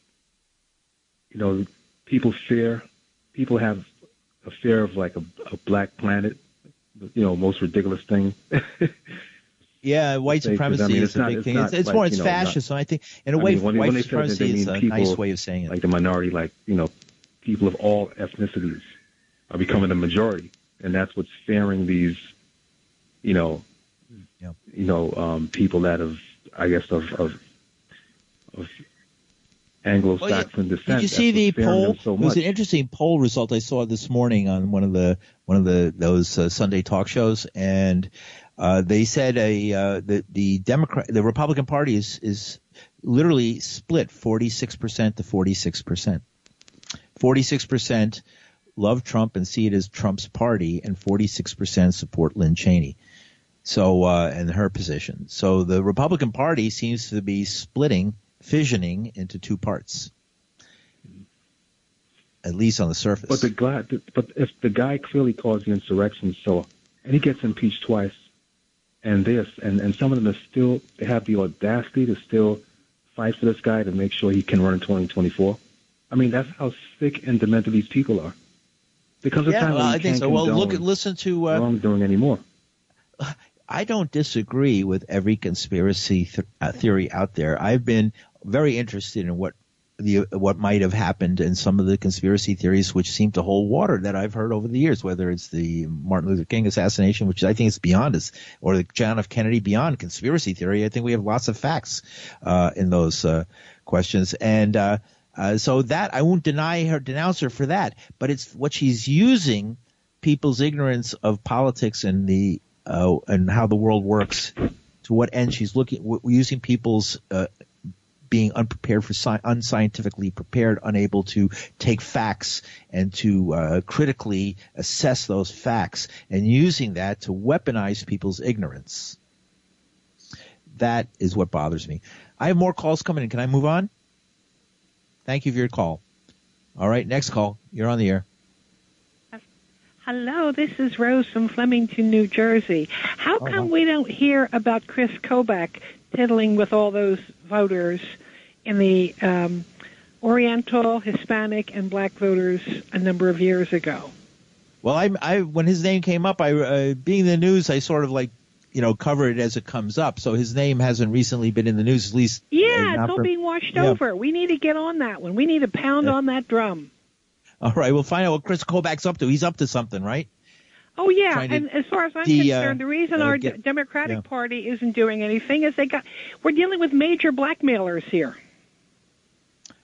you know, people fear, people have a fear of like a, a black planet, you know, most ridiculous thing. Yeah, white 'cause, I supremacy mean, is a not- big it's thing. not It's, it's like, more you it's fascist. not- fascism. I think in a I way, mean, when, white when they say that, supremacy is a people, nice way of saying it. Like the minority, like you know, people of all ethnicities are becoming the majority, and that's what's fairing these, you know, you know, um, people that have, I guess, of of, of Anglo-Saxon descent. Did you see the that's what's fairing poll? So it was an interesting poll result I saw this morning on one of the one of the those uh, Sunday talk shows, and uh, they said a uh, the the Democrat the Republican Party is is literally split forty six percent to forty six percent. Forty six percent love Trump and see it as Trump's party, and forty six percent support Lynn Cheney. So uh, and her position. So the Republican Party seems to be splitting, fissioning into two parts at least on the surface. But the guy, but if the guy clearly caused the insurrection, so and he gets impeached twice, and this, and and some of them are still they have the audacity to still fight for this guy to make sure he can run in 2024. I mean, that's how sick and demented these people are. There comes a yeah, time well, I think so. Well, look, listen to. Uh, wrongdoing anymore. I don't disagree with every conspiracy th- uh, theory out there. I've been very interested in what the what might have happened in some of the conspiracy theories which seem to hold water that I've heard over the years, whether it's the Martin Luther King assassination, which I think is beyond us, or the John F. Kennedy beyond conspiracy theory. I think we have lots of facts uh, in those uh, questions, and uh, uh, so that I won't deny her, denounce her for that. But it's what she's using people's ignorance of politics and the uh, and how the world works to what end she's looking using people's uh, being unprepared for sci- unscientifically prepared, unable to take facts and to uh, critically assess those facts, and using that to weaponize people's ignorance. That is what bothers me. I have more calls coming in. Can I move on? Thank you for your call. All right, next call. You're on the air. Hello, this is Rose from Flemington, New Jersey. How come we don't hear about Chris Kobach tiddling with all those voters in the um, Oriental, Hispanic, and Black voters a number of years ago? Well, I, I when his name came up, I uh, being in the news, I sort of like you know cover it as it comes up. So his name hasn't recently been in the news, at least. uh, Yeah, not it's all for- being washed yeah. over. We need to get on that one. We need to pound on that drum. All right, we'll find out what Chris Kobach's up to. He's up to something, right? Oh yeah, and as far as I'm de- uh, concerned, the reason uh, our get- Democratic yeah. Party isn't doing anything is they got we're dealing with major blackmailers here.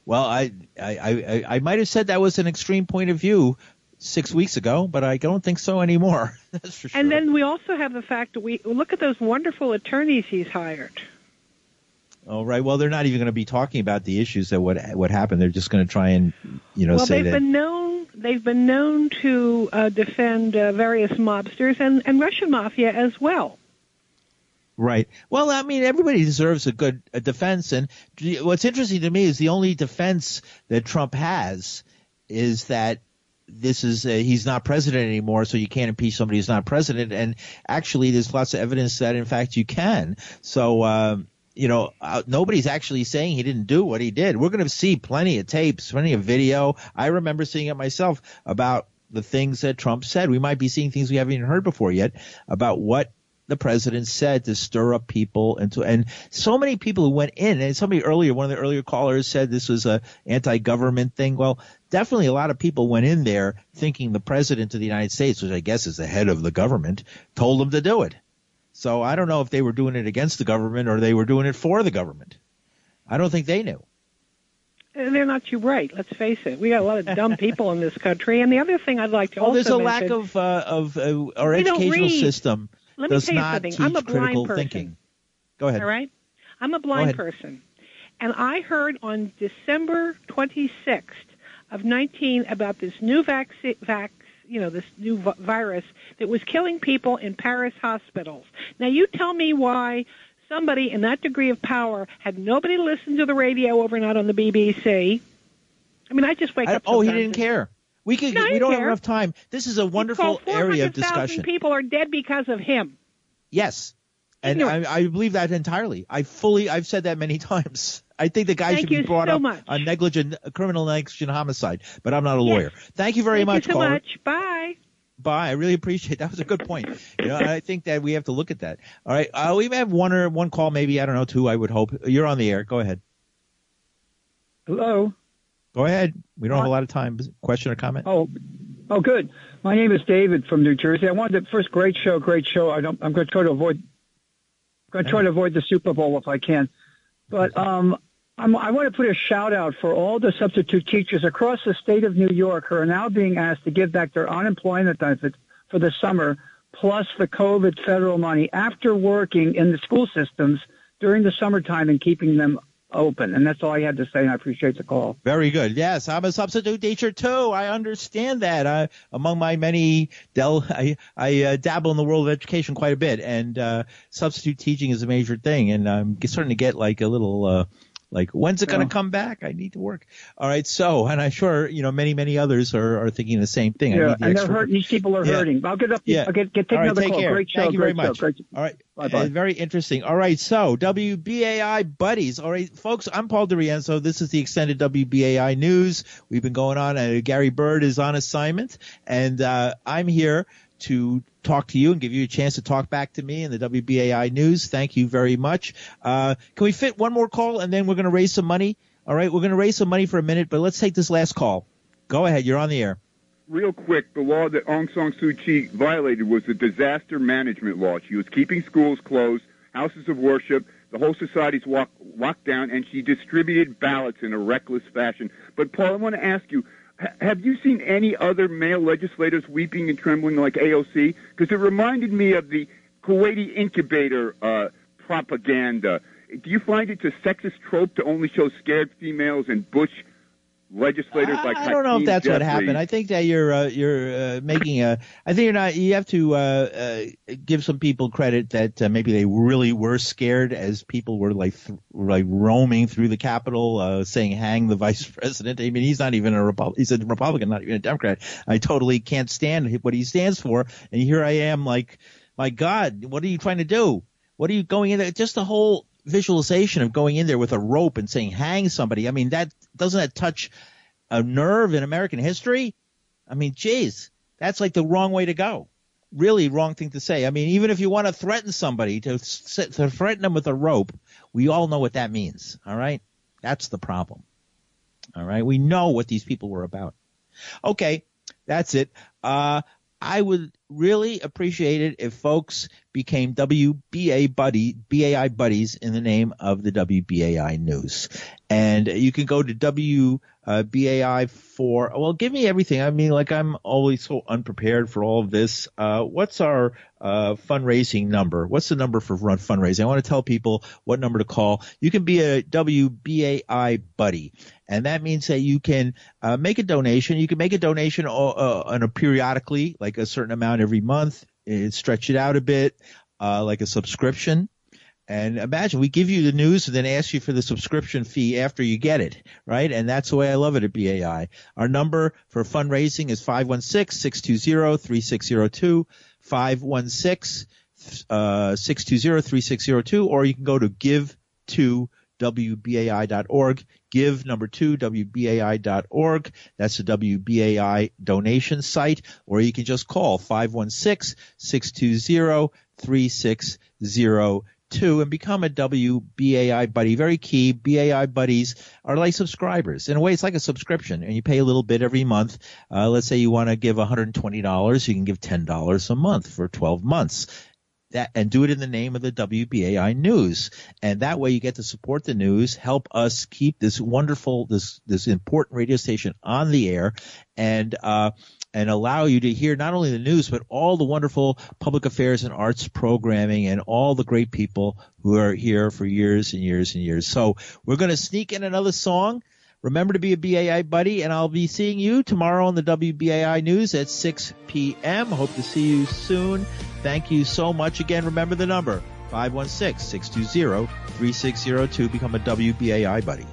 Well, I I I, I might have said that was an extreme point of view six weeks ago, but I don't think so anymore. That's for sure. And then we also have the fact that we look at those wonderful attorneys he's hired. All right. Well, they're not even going to be talking about the issues that what what happened. They're just going to try and you know well, say they've that. been known they've been known to uh, defend uh, various mobsters and, and Russian mafia as well. Right. Well, I mean, everybody deserves a good a defense, and what's interesting to me is the only defense that Trump has is that this is uh, he's not president anymore, so you can't impeach somebody who's not president. And actually, there's lots of evidence that in fact you can. So. Um, you know, uh, nobody's actually saying he didn't do what he did. We're going to see plenty of tapes, plenty of video. I remember seeing it myself about the things that Trump said. We might be seeing things we haven't even heard before yet about what the president said to stir up people and and so many people who went in and somebody earlier, one of the earlier callers said this was a anti-government thing. Well, definitely a lot of people went in there thinking the president of the United States, which I guess is the head of the government, told them to do it. So I don't know if they were doing it against the government or they were doing it for the government. I don't think they knew. And they're not too bright. Let's face it. We got a lot of dumb people in this country. And the other thing I'd like to Oh, also there's a mention, lack of uh, of uh, our educational system Let does not something. teach I'm a blind critical person. thinking. Go ahead. All right? I'm a blind person. And I heard on December 26th of 19 about this new vac, vac you know, this new vi- virus that was killing people in Paris hospitals. Now you tell me why somebody in that degree of power had nobody listen to the radio overnight on the BBC. I mean, I just wake I- up. oh, he didn't care. We could. No, we don't have enough time. This is a wonderful area of 400,000 discussion. people are dead because of him. Yes, and I, I believe that entirely. I fully. I've said that many times. I think the guy Thank should be brought so up much. on negligent, criminal negligent homicide. But I'm not a Yes. lawyer. Thank you very much. Thank much, you so caller. much. Bye. Bye. I really appreciate that. Was a good point. You know, I think that we have to look at that. All right. Uh, we may have one or one call, maybe I don't know, two. I would hope. You're on the air. Go ahead. Hello. Go ahead. We don't have a lot of time. Question or comment? Oh, oh, good. My name is David from New Jersey. I wanted to first great show, great show. I don't. I'm going to try to avoid. To try to avoid the Super Bowl if I can, but um, I'm, I want to put a shout out for all the substitute teachers across the state of New York who are now being asked to give back their unemployment benefits for the summer, plus the COVID federal money after working in the school systems during the summertime and keeping them open. And that's all I had to say. And I appreciate the call. Very good. Yes, I'm a substitute teacher too. I understand that. I, among my many del, I, I uh, dabble in the world of education quite a bit, and uh, substitute teaching is a major thing. And I'm starting to get like a little. Uh, like when's it going to come back? I need to work. All right, so and I'm sure you know many many others are, are thinking the same thing. I Yeah, the and they're hurt. These people are Yeah. hurting. I'll get up. Yeah. I'll get, get take All right, another take call. care. Great show. Thank you very much. All right. Bye-bye. Uh, very interesting. All right. So WBAI buddies. All right, folks. I'm Paul DeRienzo. This is the extended WBAI news. We've been going on. Uh, Gary Byrd is on assignment, and uh, I'm here to talk to you and give you a chance to talk back to me in the WBAI news. Thank you very much. Uh, can we fit one more call and then we're going to raise some money? All right, we're going to raise some money for a minute, but let's take this last call. Go ahead. You're on the air. Real quick, the law that Aung San Suu Kyi violated was the disaster management law. She was keeping schools closed, houses of worship, the whole society's walk, locked down, and she distributed ballots in a reckless fashion. But Paul, I want to ask you, ha- have you seen any other male legislators weeping and trembling like AOC? Because it reminded me of the Kuwaiti incubator uh, propaganda. Do you find it's a sexist trope to only show scared females and Bush legislators like I don't know if that's what happened. I think that you're uh, you're uh, making a. I think you're not. You have to uh, uh, give some people credit that uh, maybe they really were scared as people were like th- like roaming through the Capitol, uh, saying "Hang the vice president." I mean, he's not even a Republican. He's a Republican, not even a Democrat. I totally can't stand what he stands for. And here I am, like, my God, what are you trying to do? What are you going in there? Just the whole visualization of going in there with a rope and saying "Hang somebody." I mean, that doesn't that touch a nerve in American history? I mean, geez, That's like the wrong way to go. Really wrong thing to say. I mean, even if you want to threaten somebody to, to threaten them with a rope, we all know what that means. All right. That's the problem. All right. We know what these people were about. Okay. That's it. Uh, I would really appreciate it if folks became WBA buddy, BAI buddies in the name of the WBAI news. And you can go to WBAI for, well, give me everything. I mean, like I'm always so unprepared for all of this. Uh, what's our, uh, fundraising number? What's the number for run fundraising? I want to tell people what number to call. You can be a WBAI buddy. And that means that you can uh, make a donation. You can make a donation uh, uh, on a periodically, like a certain amount every month, stretch it out a bit, uh, like a subscription. And imagine we give you the news and then ask you for the subscription fee after you get it, right? And that's the way I love it at BAI. Our number for fundraising is 516-620-3602, 516 uh, 620-3602, or you can go to give to WBAI.org. Give number two, WBAI.org. That's the WBAI donation site. Or you can just call 516-620-3602 and become a WBAI buddy. Very key. BAI buddies are like subscribers. In a way, it's like a subscription and you pay a little bit every month. Uh, let's say you want to give $120. You can give $10 a month for 12 months that and do it in the name of the WBAI news. And that way you get to support the news, help us keep this wonderful, this, this important radio station on the air and, uh, and allow you to hear not only the news, but all the wonderful public affairs and arts programming and all the great people who are here for years and years and years. So we're going to sneak in another song. Remember to be a BAI buddy, and I'll be seeing you tomorrow on the WBAI News at 6 p.m. Hope to see you soon. Thank you so much. Again, remember the number 516-620-3602. Become a WBAI buddy.